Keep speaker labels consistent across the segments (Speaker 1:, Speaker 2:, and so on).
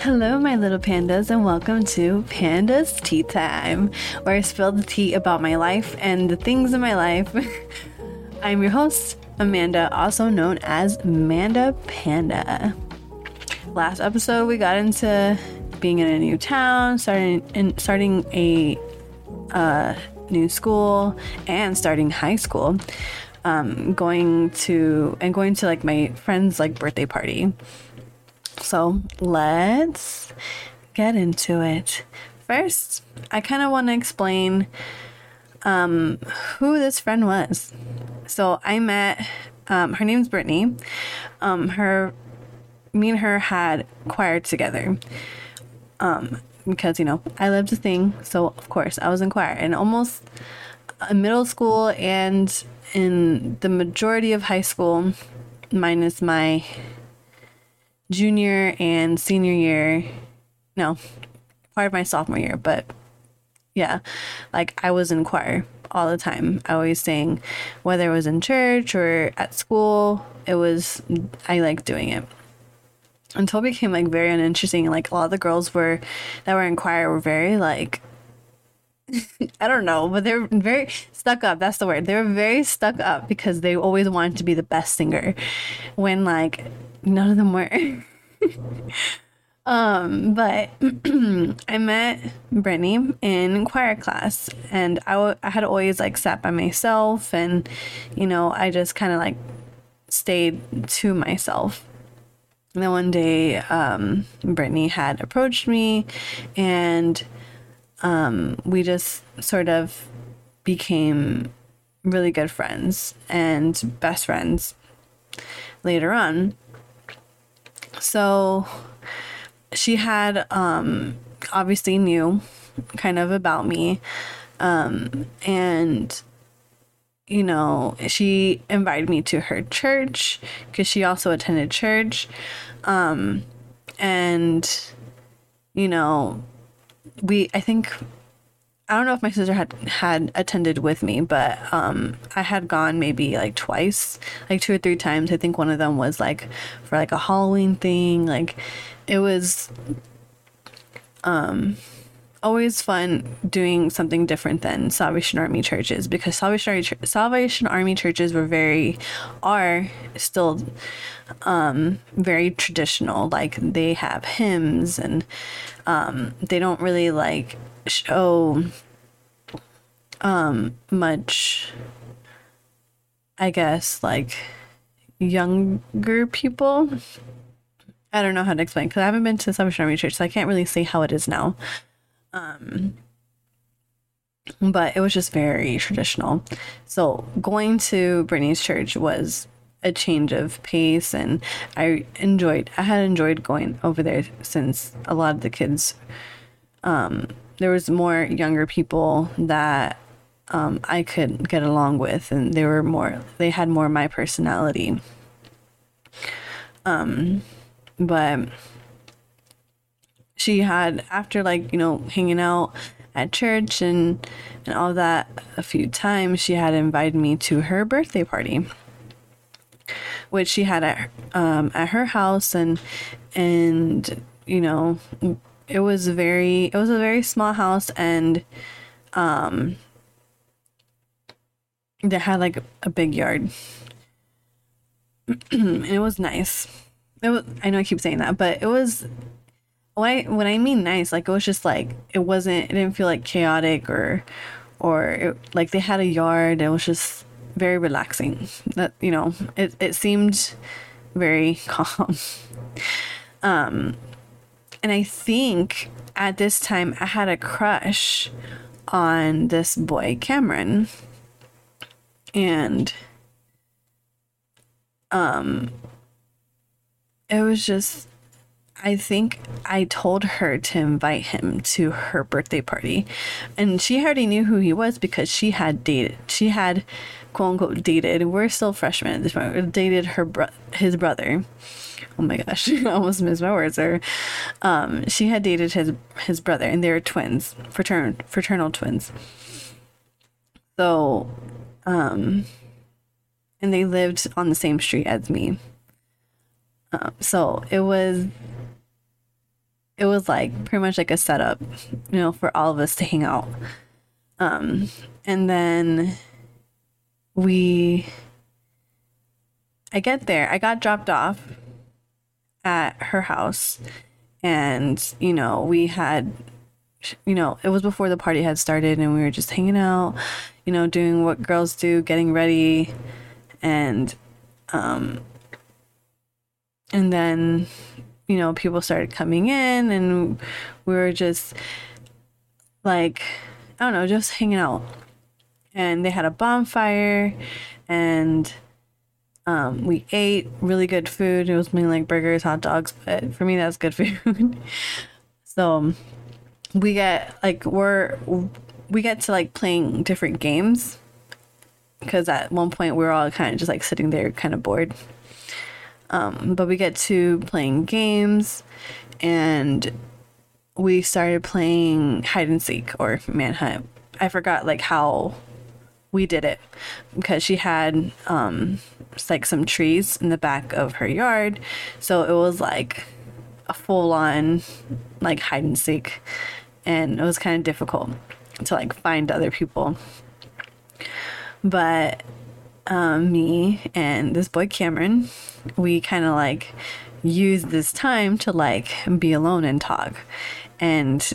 Speaker 1: Hello, my little pandas, and welcome to Pandas Tea Time, where I spill the tea about my life and the things in my life. I'm your host, Amanda, also known as Amanda Panda. Last episode, we got into being in a new town, starting in, starting a uh, new school, and starting high school. Um, going to and going to like my friend's like birthday party. So let's get into it. First, I kind of want to explain um, who this friend was. So I met, um, her name's Brittany. Um, her, me and her had choir together. Um, because you know I loved a thing, so of course I was in choir, and almost in middle school and in the majority of high school, minus my junior and senior year. No, part of my sophomore year, but yeah, like I was in choir all the time. I always sang, whether it was in church or at school. It was I liked doing it until it became like very uninteresting. Like a lot of the girls were that were in choir were very like I don't know, but they're very stuck up. That's the word. They were very stuck up because they always wanted to be the best singer when like none of them were. um, but I met Brittany in choir class and I, w- I had always like sat by myself and, you know, I just kind of like stayed to myself. And then one day, um, Brittany had approached me and um, we just sort of became really good friends and best friends later on. So she had um, obviously knew kind of about me. Um, and you know, she invited me to her church because she also attended church. Um, and, you know, we, I think, I don't know if my sister had had attended with me, but um, I had gone maybe like twice, like two or three times. I think one of them was like for like a Halloween thing. Like it was um always fun doing something different than Salvation Army churches because Salvation Army, Salvation Army churches were very are still um, very traditional. Like they have hymns and um, they don't really like show um, much. I guess like younger people. I don't know how to explain because I haven't been to Salvation Army Church, so I can't really say how it is now. Um, but it was just very traditional. So going to Brittany's church was a change of pace, and I enjoyed. I had enjoyed going over there since a lot of the kids. Um, there was more younger people that um, I could get along with, and they were more. They had more of my personality. Um, but she had after like you know hanging out at church and and all that a few times she had invited me to her birthday party which she had at um, at her house and and you know it was very it was a very small house and um that had like a big yard and it was nice it was i know i keep saying that but it was when I when I mean nice, like it was just like it wasn't. It didn't feel like chaotic or or it, like they had a yard. It was just very relaxing. That you know, it it seemed very calm. Um, and I think at this time I had a crush on this boy Cameron, and um, it was just I think I told her to invite him to her birthday party. And she already knew who he was because she had dated. She had quote unquote dated. We're still freshmen at this point. Dated her bro- his brother. Oh my gosh, I almost missed my words there. Um, she had dated his his brother and they were twins, fraternal fraternal twins. So um and they lived on the same street as me. Um, so it was it was like pretty much like a setup, you know, for all of us to hang out. Um, and then we, I get there, I got dropped off at her house, and you know, we had, you know, it was before the party had started, and we were just hanging out, you know, doing what girls do, getting ready, and, um, and then you know, people started coming in and we were just like, I don't know, just hanging out. And they had a bonfire and um, we ate really good food. It was mainly like burgers, hot dogs, but for me, that's good food. so we get like, we're, we get to like playing different games because at one point we were all kind of just like sitting there kind of bored. Um, but we get to playing games and we started playing hide and seek or manhunt. I forgot like how we did it because she had um like some trees in the back of her yard. So it was like a full on like hide and seek and it was kind of difficult to like find other people. But um, me and this boy Cameron, we kind of like used this time to like be alone and talk. And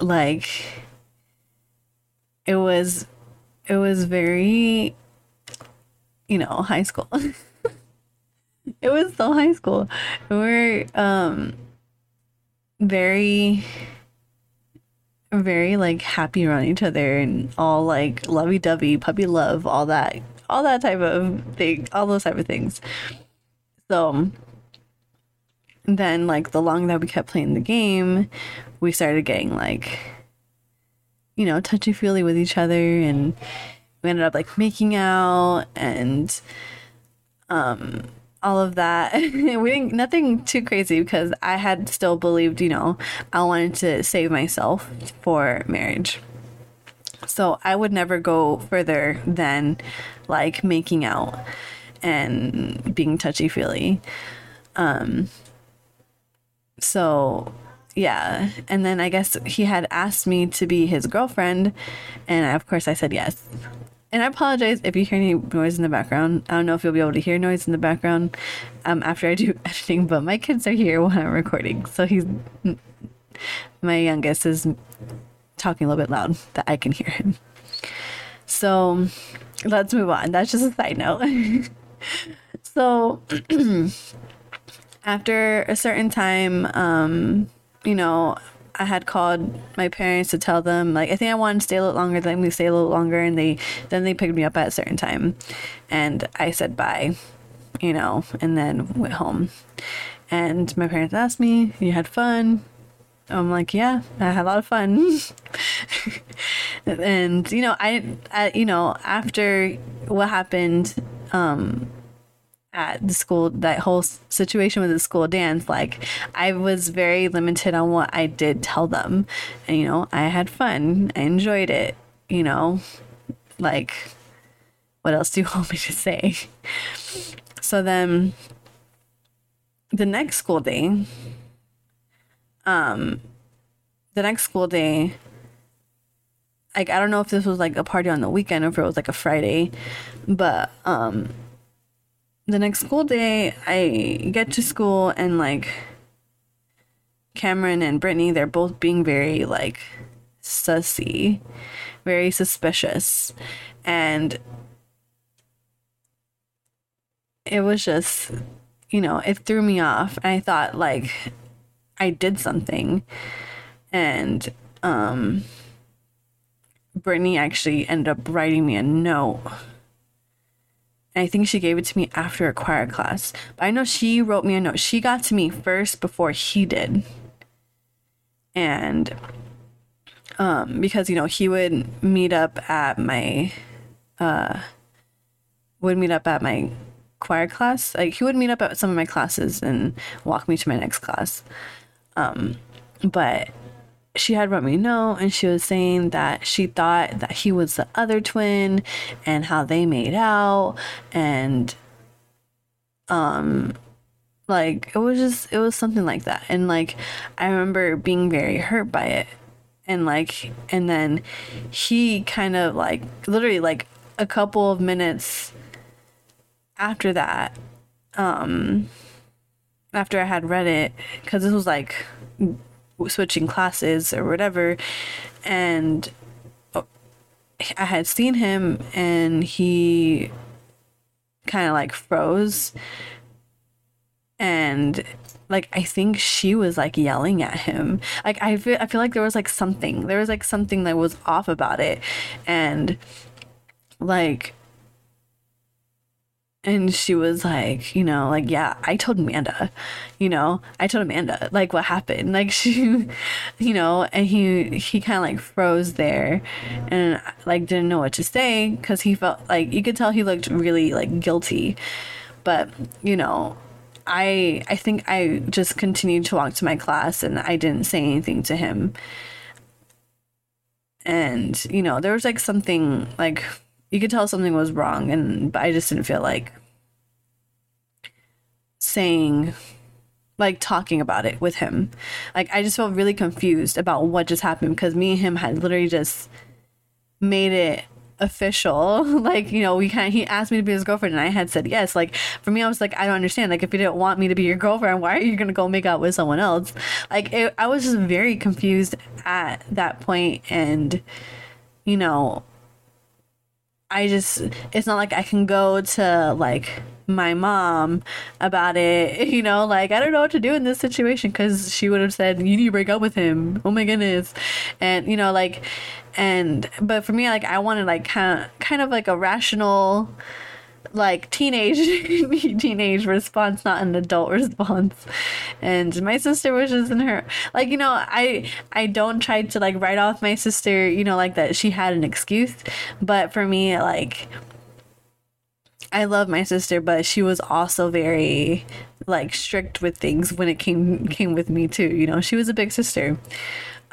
Speaker 1: like it was it was very you know, high school. it was so high school. We're um very very like happy around each other and all like lovey dovey, puppy love, all that, all that type of thing, all those type of things. So then, like, the longer that we kept playing the game, we started getting like, you know, touchy feely with each other, and we ended up like making out and, um, all of that. we didn't nothing too crazy because I had still believed, you know, I wanted to save myself for marriage. So I would never go further than like making out and being touchy feely. Um so yeah, and then I guess he had asked me to be his girlfriend and of course I said yes. And I apologize if you hear any noise in the background. I don't know if you'll be able to hear noise in the background um, after I do editing, but my kids are here while I'm recording. So he's my youngest is talking a little bit loud that I can hear him. So let's move on. That's just a side note. so after a certain time, um, you know, I had called my parents to tell them like I think I wanted to stay a little longer. Then we stay a little longer, and they then they picked me up at a certain time, and I said bye, you know, and then went home. And my parents asked me, "You had fun?" I'm like, "Yeah, I had a lot of fun." and you know, I, I, you know, after what happened, um, at the school that whole situation with the school dance like i was very limited on what i did tell them. And you know i had fun. I enjoyed it you know? Like what else do you want me to say? So then the next school day um the next school day like i don't know if this was like a party on the weekend or if it was like a friday but um the next school day, I get to school and like Cameron and Brittany, they're both being very like sussy, very suspicious. And it was just, you know, it threw me off. And I thought like I did something. And um Brittany actually ended up writing me a note and I think she gave it to me after a choir class. But I know she wrote me a note. She got to me first before he did. And um, because you know he would meet up at my uh, would meet up at my choir class. Like he would meet up at some of my classes and walk me to my next class. Um, but she had wrote me note and she was saying that she thought that he was the other twin and how they made out and um like it was just it was something like that. And like i remember being very hurt by it. And like and then he kind of like literally like a couple of minutes after that um after i had read it because this was like switching classes or whatever and oh, i had seen him and he kind of like froze and like I think she was like yelling at him. Like I feel I feel like there was like something. There was like something that was off about it. And like and she was like, you know, like, yeah, I told Amanda, you know, I told Amanda like what happened. Like she, you know, and he he kind of like froze there and like didn't know what to say because he felt like you could tell he looked really like guilty. But, you know, I I think I just continued to walk to my class and I didn't say anything to him. And, you know, there was like something like you could tell something was wrong and I just didn't feel like saying like talking about it with him. Like I just felt really confused about what just happened because me and him had literally just made it official. Like, you know, we kind of, he asked me to be his girlfriend and I had said yes. Like, for me, I was like, I don't understand. Like, if you didn't want me to be your girlfriend, why are you going to go make out with someone else? Like, it, I was just very confused at that point And, you know, I just, it's not like I can go to like my mom about it, you know, like I don't know what to do in this situation because she would have said, You need to break up with him. Oh my goodness. And, you know, like, and but for me like i wanted like kind of kind of like a rational like teenage teenage response not an adult response and my sister was just in her like you know i i don't try to like write off my sister you know like that she had an excuse but for me like I love my sister, but she was also very like strict with things when it came came with me too. You know, she was a big sister.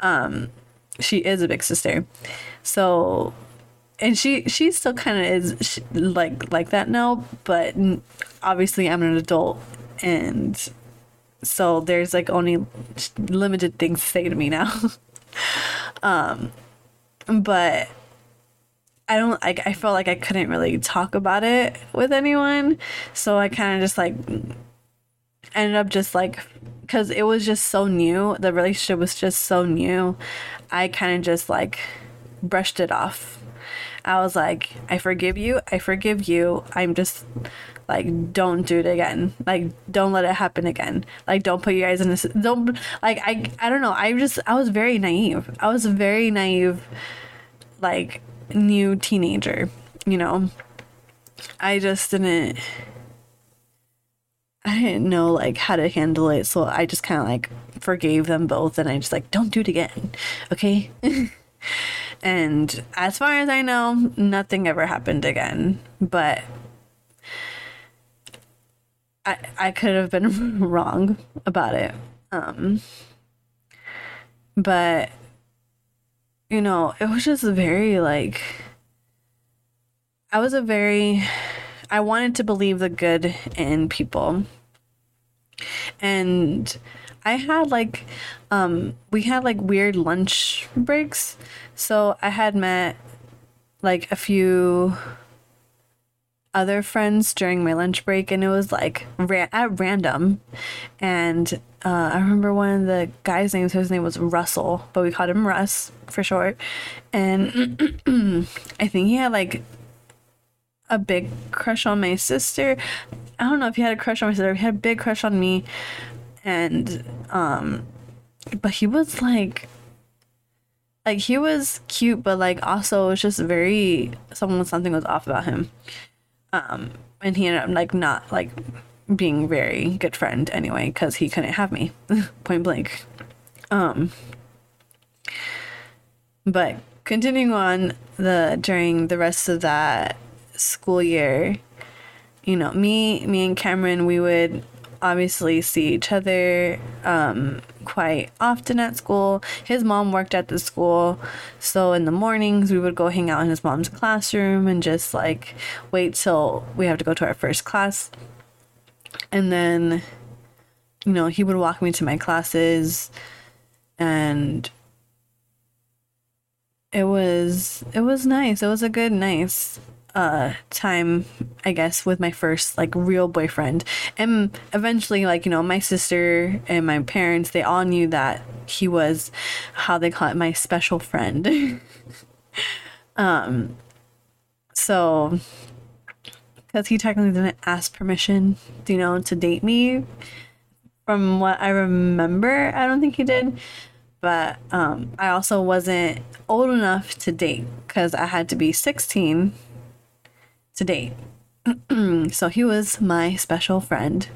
Speaker 1: Um, she is a big sister. So and she she still kind of is like like that now, but obviously I'm an adult and so there's like only limited things to say to me now. um but I don't like I felt like I couldn't really talk about it with anyone, so I kind of just like ended up just like because it was just so new. The relationship was just so new. I kind of just like brushed it off. I was like, I forgive you. I forgive you. I'm just like, don't do it again. Like, don't let it happen again. Like, don't put you guys in this. Don't like. I I don't know. I just I was very naive. I was a very naive, like, new teenager. You know, I just didn't. I didn't know like how to handle it, so I just kind of like forgave them both, and I just like don't do it again, okay? and as far as I know, nothing ever happened again. But I I could have been wrong about it. Um, but you know, it was just very like I was a very I wanted to believe the good in people. And I had like um we had like weird lunch breaks. So I had met like a few other friends during my lunch break and it was like ra- at random. And uh, i remember one of the guys names his name was russell but we called him russ for short. And i think he had like a big crush on my sister. I don't know if he had a crush on my sister he had a big crush on me and um but he was like like he was cute but like also it was just very someone something was off about him. Um and he ended up like not like being very good friend anyway because he couldn't have me point blank. Um but continuing on the during the rest of that school year you know me me and cameron we would obviously see each other um, quite often at school. His mom worked at the school, so in the mornings we would go hang out in his mom's classroom and just like wait till we have to go to our first class. And then you know, he would walk me to my classes and it was it was nice. It was a good nice uh time I guess with my first like real boyfriend. And eventually like, you know, my sister and my parents, they all knew that he was how they call it my special friend. um so because he technically didn't ask permission, you know, to date me. From what I remember, I don't think he did. But um, I also wasn't old enough to date because I had to be 16 to date. so he was my special friend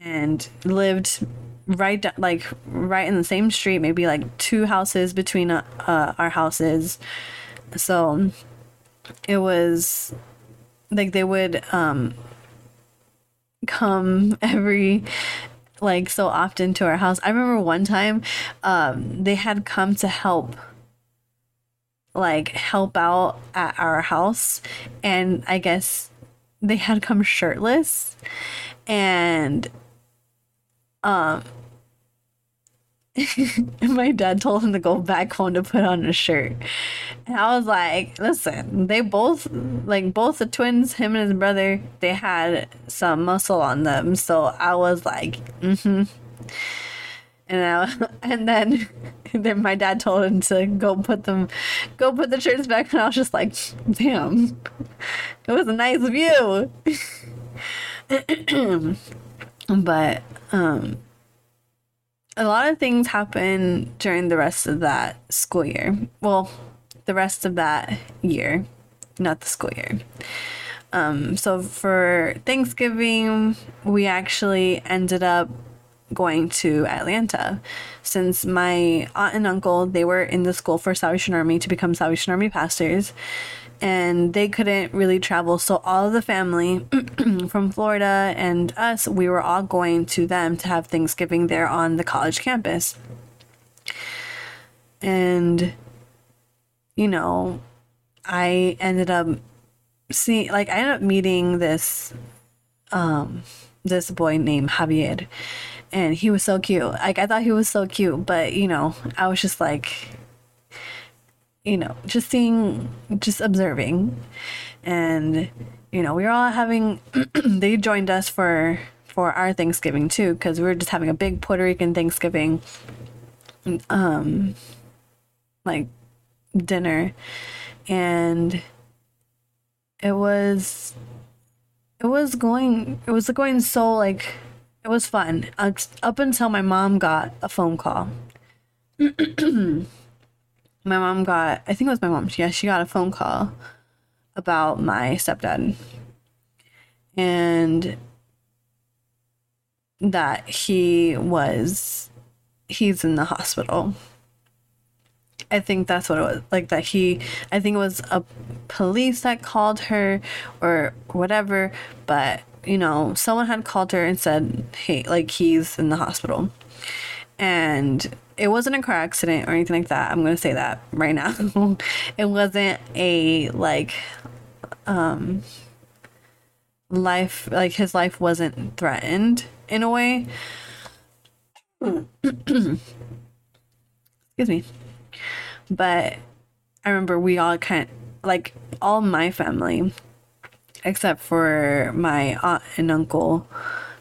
Speaker 1: and lived right like right in the same street maybe like two houses between uh, uh, our houses so it was like they would um come every like so often to our house. I remember one time um they had come to help like help out at our house and I guess they had come shirtless and um my dad told him to go back home to put on a shirt. And I was like, listen, they both, like both the twins, him and his brother, they had some muscle on them. So I was like, mm hmm. And I, and then, then my dad told him to go put them, go put the shirts back. And I was just like, damn, it was a nice view. but, um, a lot of things happen during the rest of that school year. Well, the rest of that year, not the school year. Um, so for Thanksgiving, we actually ended up going to Atlanta since my aunt and uncle they were in the school for Salvation Army to become Salvation Army pastors and they couldn't really travel. So all of the family from Florida and us, we were all going to them to have Thanksgiving there on the college campus. And you know, I ended up seeing like I ended up meeting this um this boy named Javier and he was so cute. Like I thought he was so cute, but you know, I was just like you know, just seeing, just observing. And, you know, we were all having, they joined us for, for our Thanksgiving too, because we were just having a big Puerto Rican Thanksgiving, um, like dinner. And it was, it was going, it was going so like, it was fun uh, up until my mom got a phone call. my mom got I think it was my mom. Yeah, she got a phone call about my stepdad. And that he was he's in the hospital. I think that's what it was. Like that he I think it was a police that called her or whatever, but you know, someone had called her and said, "Hey, like he's in the hospital." And it wasn't a car accident or anything like that. I'm going to say that right now. it wasn't a like um life like his life wasn't threatened in a way. Excuse me. But I remember we all kind of, like all my family except for my aunt and uncle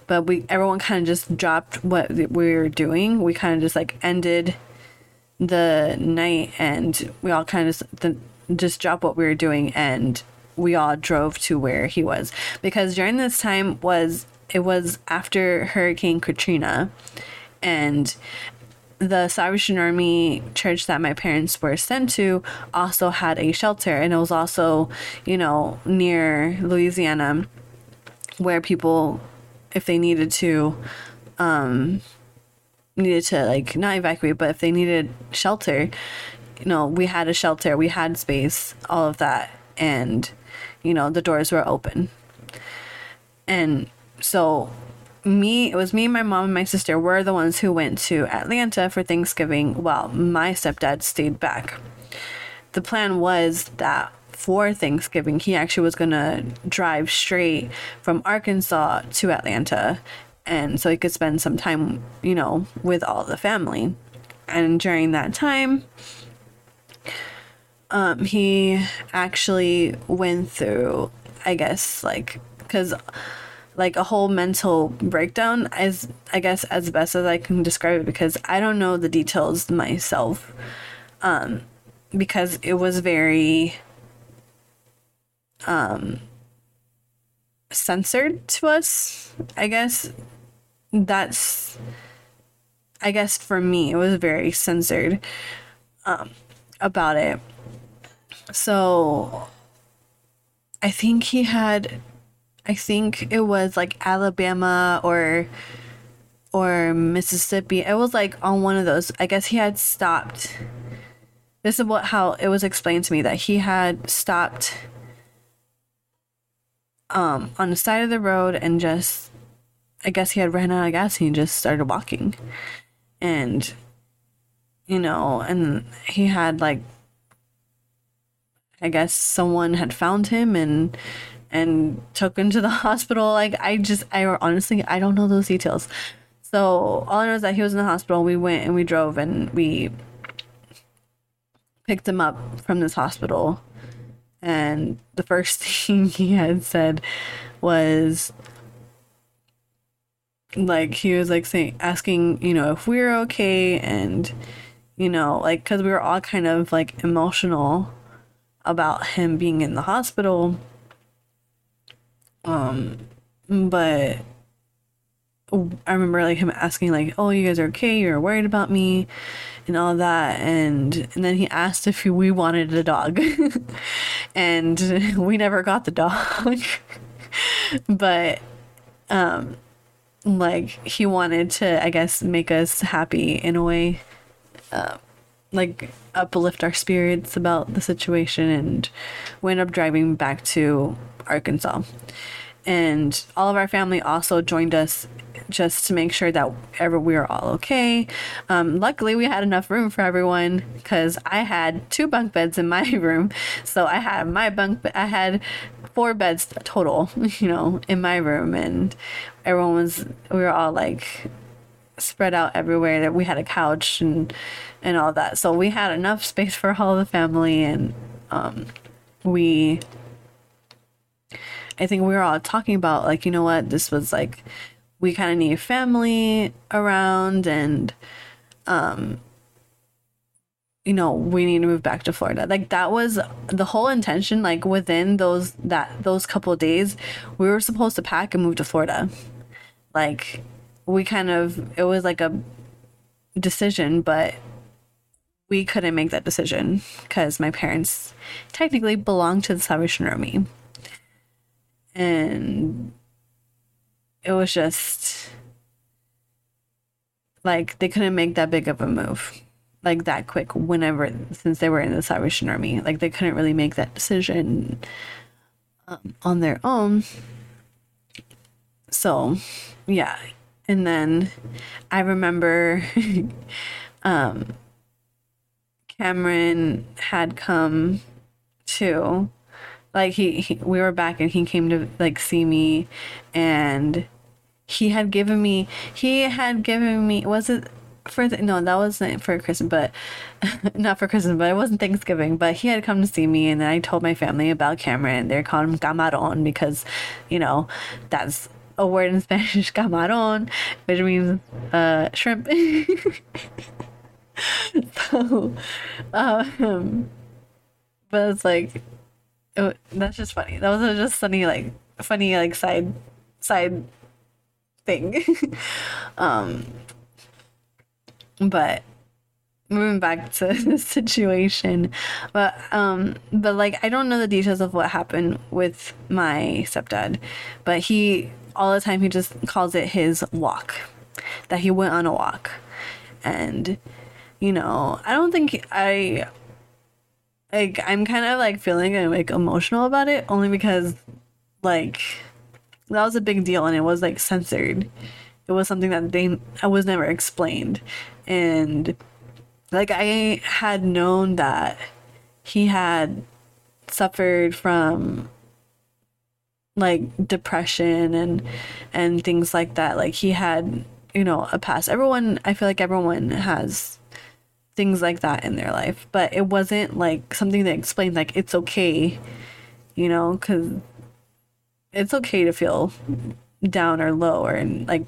Speaker 1: but we everyone kind of just dropped what we were doing. We kind of just like ended the night and we all kind of the, just dropped what we were doing and we all drove to where he was because during this time was it was after Hurricane Katrina and the Salvation Army church that my parents were sent to also had a shelter and it was also, you know, near Louisiana where people if they needed to um needed to like not evacuate but if they needed shelter you know we had a shelter we had space all of that and you know the doors were open. And so me it was me my mom and my sister were the ones who went to atlanta for thanksgiving while my stepdad stayed back the plan was that for Thanksgiving, he actually was going to drive straight from Arkansas to Atlanta and so he could spend some time, you know, with all the family. And during that time, um, he actually went through, I guess, like, because like a whole mental breakdown as I guess as best as I can describe it because I don't know the details myself. Um because it was very um censored to us, I guess. That's I guess for me it was very censored um about it. So I think he had I think it was like Alabama or or Mississippi. It was like on one of those. I guess he had stopped. This is what how it was explained to me that he had stopped um on the side of the road and just I guess he had ran out of gas and he just started walking. And you know, and he had like I guess someone had found him and and took him to the hospital. Like I just I honestly I don't know those details. So all I know is that he was in the hospital. We went and we drove and we picked him up from this hospital. And the first thing he had said was like he was like saying asking, you know, if we're okay and you know, like cuz we were all kind of like emotional about him being in the hospital um, but I remember like him asking like, "Oh, you guys are okay? You're worried about me?" and all that and and then he asked if we wanted a dog. and we never got the dog. but um like he wanted to I guess make us happy in a way. Uh, like uplift our spirits about the situation and we ended up driving back to Arkansas and all of our family also joined us just to make sure that ever we were all okay. Um, luckily, we had enough room for everyone because I had two bunk beds in my room, so I had my bunk. I had four beds total, you know, in my room, and everyone was. We were all like spread out everywhere. That we had a couch and and all that, so we had enough space for all the family, and um, we I think we were all talking about like, you know what, this was like we kind of need family around and um you know, we need to move back to Florida. Like that was the whole intention like within those that those couple days, we were supposed to pack and move to Florida. Like we kind of it was like a decision, but we couldn't make that decision because my parents technically belong to the Salvation Army. And it was just like they couldn't make that big of a move like that quick whenever since they were in the Salvation Army. Like they couldn't really make that decision um, on their own. So yeah and then I remember um Cameron had come to like he, he we were back and he came to like see me and he had given me he had given me was it for the, no that wasn't for christmas but not for christmas but it wasn't thanksgiving but he had come to see me and then i told my family about cameron they're calling him camaron because you know that's a word in spanish camaron which means uh shrimp so um but it's like it, that's just funny. That was just funny, like funny, like side side thing. um, but moving back to the situation, but um, but like I don't know the details of what happened with my stepdad, but he all the time he just calls it his walk, that he went on a walk, and you know I don't think I like I'm kind of like feeling like emotional about it only because like that was a big deal and it was like censored. It was something that they I was never explained. And like I had known that he had suffered from like depression and and things like that. Like he had, you know, a past. Everyone, I feel like everyone has things like that in their life, but it wasn't like something that explained like it's okay, you know, because it's okay to feel down or low or like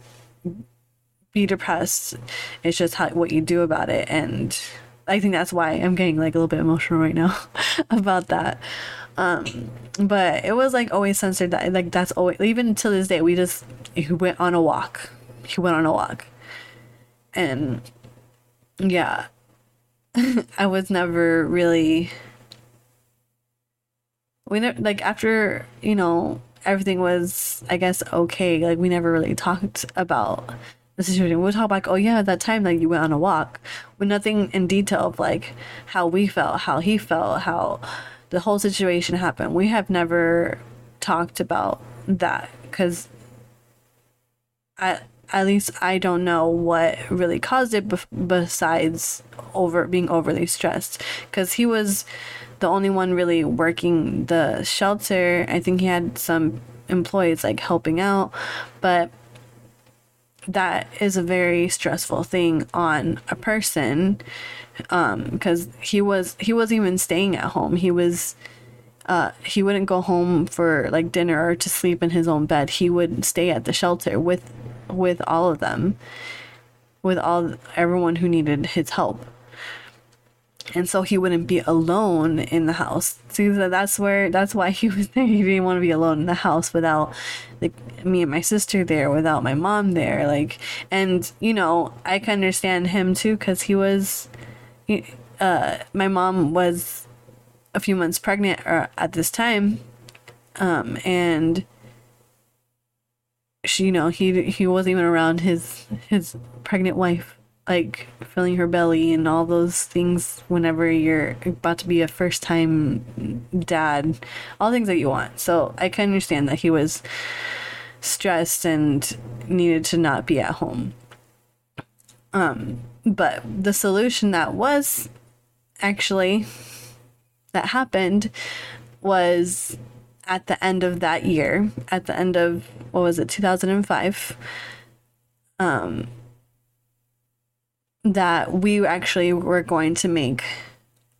Speaker 1: be depressed. It's just how what you do about it, and I think that's why I'm getting like a little bit emotional right now about that. Um, but it was like always censored that like that's always even to this day we just he went on a walk. He went on a walk, and yeah, I was never really. We never like after you know everything was I guess okay. Like we never really talked about the situation. We'll talk about like, oh yeah, that time like you went on a walk, with nothing in detail of like how we felt, how he felt, how the whole situation happened. We have never talked about that because I at least I don't know what really caused it besides over being overly stressed because he was the only one really working the shelter. I think he had some employees like helping out, but that is a very stressful thing on a person um because he was he wasn't even staying at home. He was uh he wouldn't go home for like dinner or to sleep in his own bed. He would stay at the shelter with with all of them with all everyone who needed his help and so he wouldn't be alone in the house. See, that's where that's why he was there. He didn't want to be alone in the house without like me and my sister there, without my mom there. Like, and you know, I can understand him too because he was, uh, my mom was a few months pregnant uh, at this time, um, and she, you know, he he wasn't even around his his pregnant wife like filling her belly and all those things whenever you're about to be a first time dad all things that you want. So i can understand that he was stressed and needed to not be at home. Um but the solution that was actually that happened was at the end of that year at the end of what was it 2005 um that we actually were going to make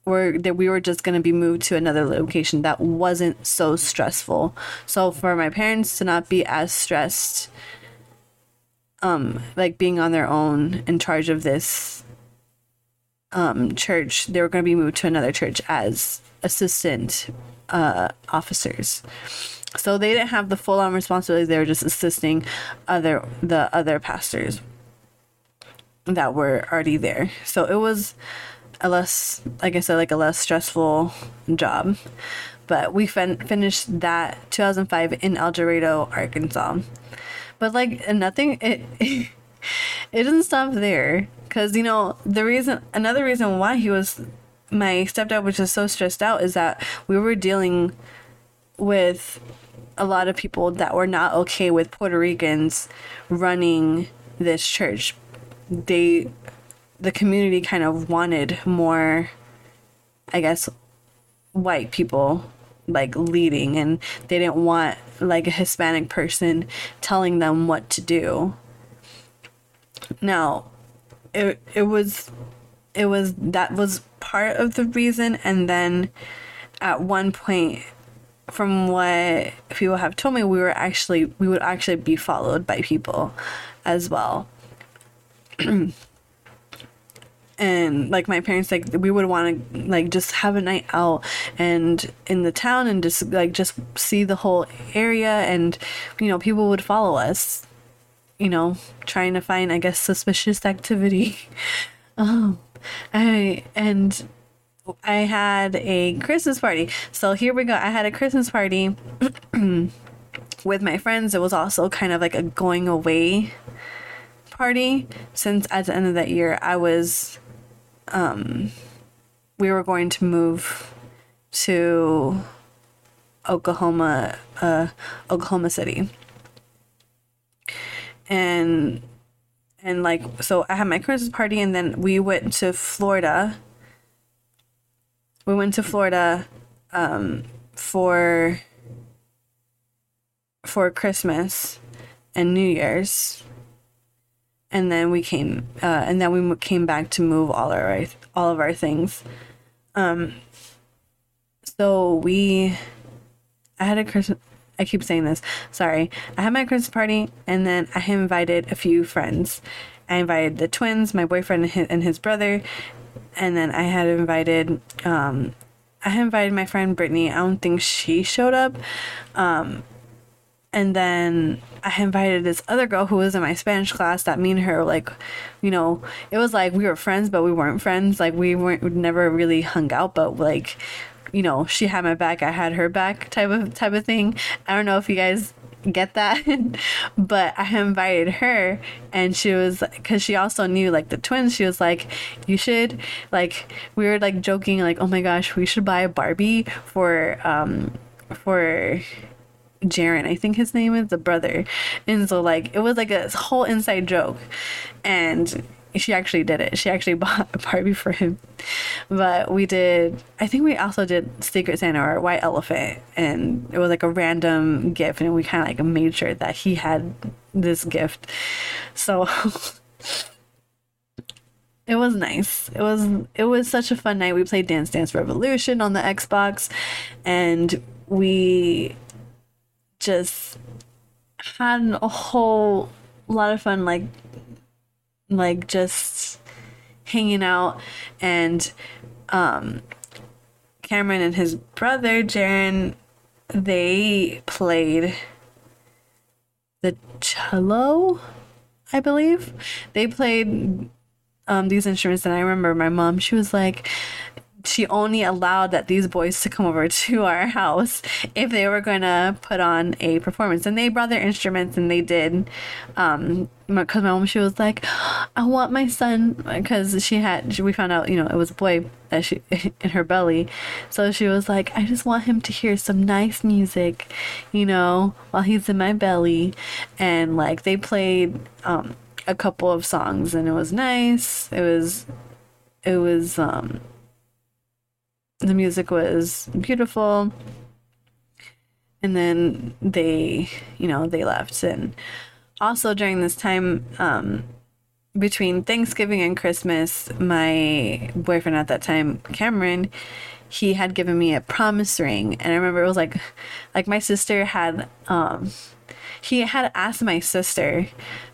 Speaker 1: or that we were just going to be moved to another location that wasn't so stressful. So for my parents to not be as stressed um like being on their own in charge of this um church, they were going to be moved to another church as assistant uh officers. So they didn't have the full on responsibility, they were just assisting other the other pastors that were already there. So it was a less, like I said, like a less stressful job. But we fin- finished that 2005 in El Dorado, Arkansas. But like nothing, it it doesn't stop there. Cause you know the reason, another reason why he was, my stepdad was just so stressed out is that we were dealing with a lot of people that were not okay with Puerto Ricans running this church they the community kind of wanted more i guess white people like leading and they didn't want like a hispanic person telling them what to do. Now it it was it was that was part of the reason and then at one point from what people have told me we were actually we would actually be followed by people as well and like my parents like we would want to like just have a night out and in the town and just like just see the whole area and you know people would follow us you know trying to find i guess suspicious activity. Um i and i had a christmas party. So here we go. I had a christmas party with my friends. It was also kind of like a going away party since at the end of that year I was um we were going to move to Oklahoma uh Oklahoma City. And and like so I had my Christmas party and then we went to Florida. We went to Florida um for for Christmas and New Year's. And then we came, uh, and then we came back to move all our all of our things. Um, so we, I had a Christmas. I keep saying this. Sorry. I had my Christmas party, and then I invited a few friends. I invited the twins, my boyfriend and his, and his brother, and then I had invited um, I had invited my friend Brittany. I don't think she showed up. Um, and then I invited this other girl who was in my Spanish class that me and her like, you know, it was like we were friends, but we weren't friends. Like we weren't we never really hung out, but like, you know, she had my back, I had her back type of type of thing. I don't know if you guys get that but i invited her and she was because she also knew like the twins she was like you should like we were like joking like oh my gosh we should buy a barbie for um for Jaren, I think his name is the brother. And so like it was like a whole inside joke. And she actually did it. She actually bought a Barbie for him. But we did, I think we also did Secret Santa or White Elephant. And it was like a random gift. And we kind of like made sure that he had this gift. So it was nice. It was it was such a fun night. We played Dance Dance Revolution on the Xbox and we just had a whole lot of fun like like just hanging out. And um Cameron and his brother Jaren they played the cello I believe. They played um, these instruments and I remember my mom. She was like she only allowed that these boys to come over to our house if they were going to put on a performance. And they brought their instruments and they did um because my mom she was like i want my son because she had we found out you know it was a boy that she in her belly. So she was like i just want him to hear some nice music you know while he's in my belly. And like they played um a couple of songs and it was nice. It was it was um the music was beautiful. And then they you know they left. And also during this time um, between thanksgiving and christmas my boyfriend at that time cameron he had given me a promise ring. And i remember it was like like my sister had um he had asked my sister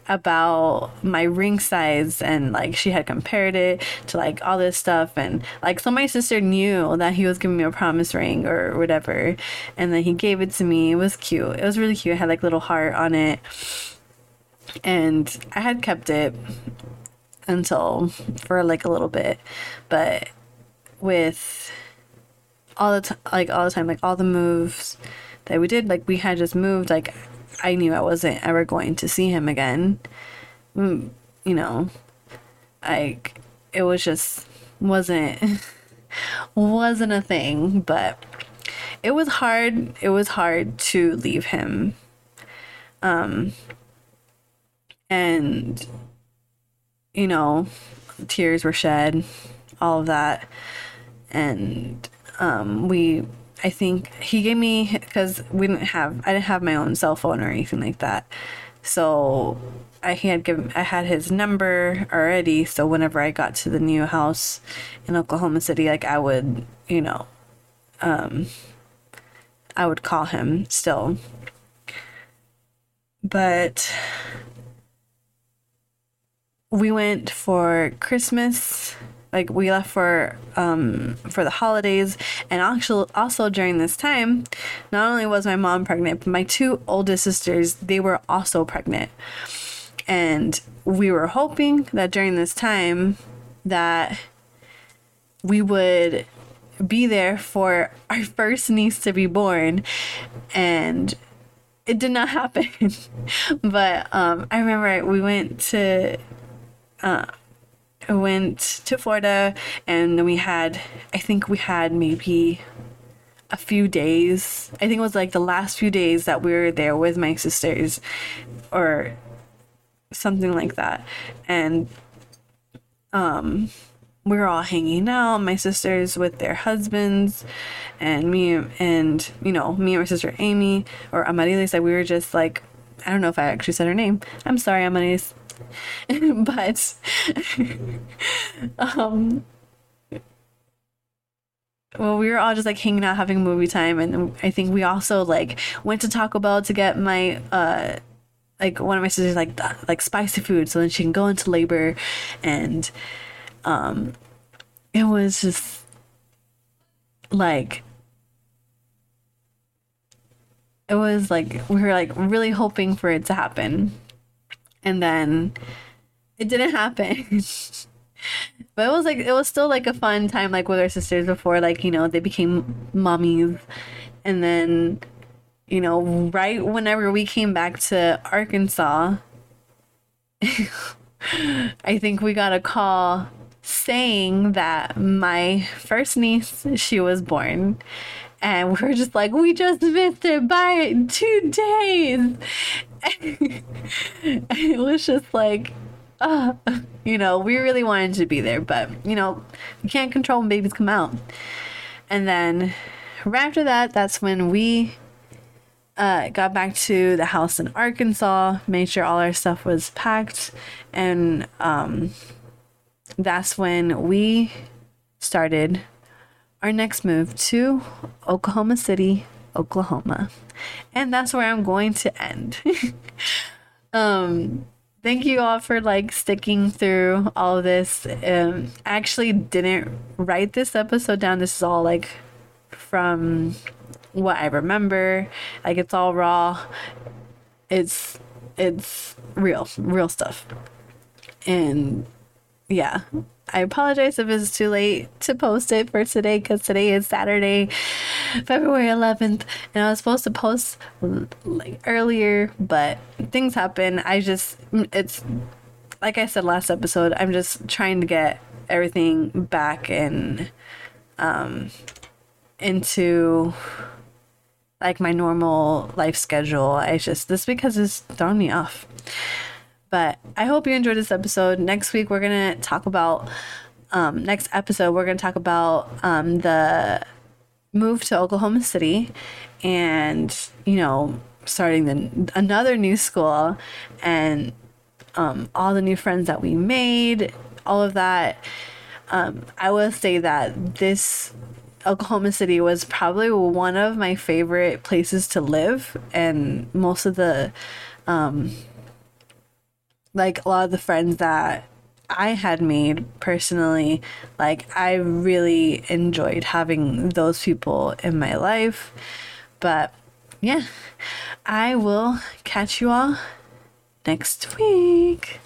Speaker 1: about my ring size and like she had compared it to like all this stuff. And like so my sister knew that he was giving me a promise ring or whatever. And then he gave it to me. It was cute. It was really cute. It had like little heart on it. And i had kept it until for like a little bit. But with all the time like all the time like all the moves that we did like we had just moved like I knew I wasn't ever going to see him again. Mm, you know, like it was just wasn't wasn't a thing, but it was hard. It was hard to leave him. Um and you know, tears were shed, all of that. And um we I think he gave me because we didn't have I didn't have my own cell phone or anything like that. So I had given I had his number already. So whenever I got to the new house in Oklahoma City, like I would, you know, um, I would call him still. But we went for Christmas like we left for um for the holidays. And actually also during this time not only was my mom pregnant but my two oldest sisters they were also pregnant. And we were hoping that during this time that we would be there for our first niece to be born. And it did not happen. But um i remember we went to uh went to Florida and then we had I think we had maybe a few days. I think it was like the last few days that we were there with my sisters or something like that. And um we were all hanging out, my sisters with their husbands, and me and you know me and my sister Amy or Amarilis. Like we were just like I don't know if I actually said her name. I'm sorry, Amarilis, but um. Well, we were all just like hanging out, having movie time, and I think we also like went to Taco Bell to get my uh like one of my sisters like like spicy food so then she can go into labor and um it was just like it was like we were like really hoping for it to happen and then it didn't happen. But it was like it was still like a fun time like with our sisters before like you know they became mommies and then you know right whenever we came back to arkansas i think we got a call saying that my first niece she was born and we are just like we just missed it by two days. It was just like uh, you know we really wanted to be there but you know you can't control when babies come out. And then right after that that's when we uh, got back to the house in arkansas made sure all our stuff was packed. And um, that's when we started our next move to Oklahoma City, Oklahoma. And that's where I'm going to end. um thank you all for like sticking through all of this. Um I actually didn't write this episode down. This is all like from what I remember. Like it's all raw. It's it's real, real stuff. And yeah, I apologize if it's too late to post it for today because today is Saturday, February 11th, and I was supposed to post like earlier, but things happen. I just, it's like I said last episode, I'm just trying to get everything back and um, into like my normal life schedule. I just, this because it's thrown me off. But I hope you enjoyed this episode. Next week, we're going to talk about, um, next episode, we're going to talk about um, the move to Oklahoma City and, you know, starting the, another new school and um, all the new friends that we made, all of that. Um, I will say that this Oklahoma City was probably one of my favorite places to live, and most of the um, like a lot of the friends that I had made personally, like I really enjoyed having those people in my life. But yeah, I will catch you all next week.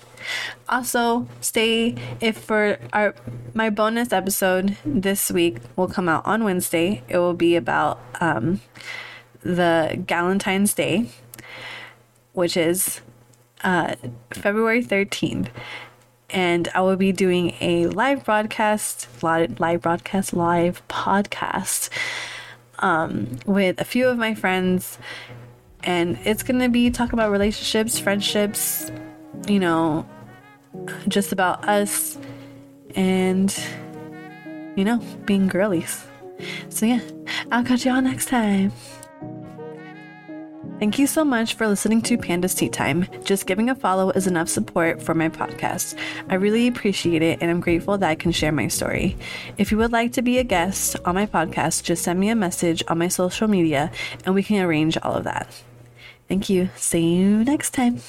Speaker 1: Also, stay if for our my bonus episode this week will come out on Wednesday. It will be about um the Galentine's Day, which is uh, February 13th. And I will be doing a live broadcast, live, live broadcast, live podcast um, with a few of my friends. And it's going to be talk about relationships, friendships, you know, just about us and, you know, being girlies. So, yeah, I'll catch y'all next time. Thank you so much for listening to Panda's Tea Time. Just giving a follow is enough support for my podcast. I really appreciate it and I'm grateful that I can share my story. If you would like to be a guest on my podcast, just send me a message on my social media and we can arrange all of that. Thank you. See you next time.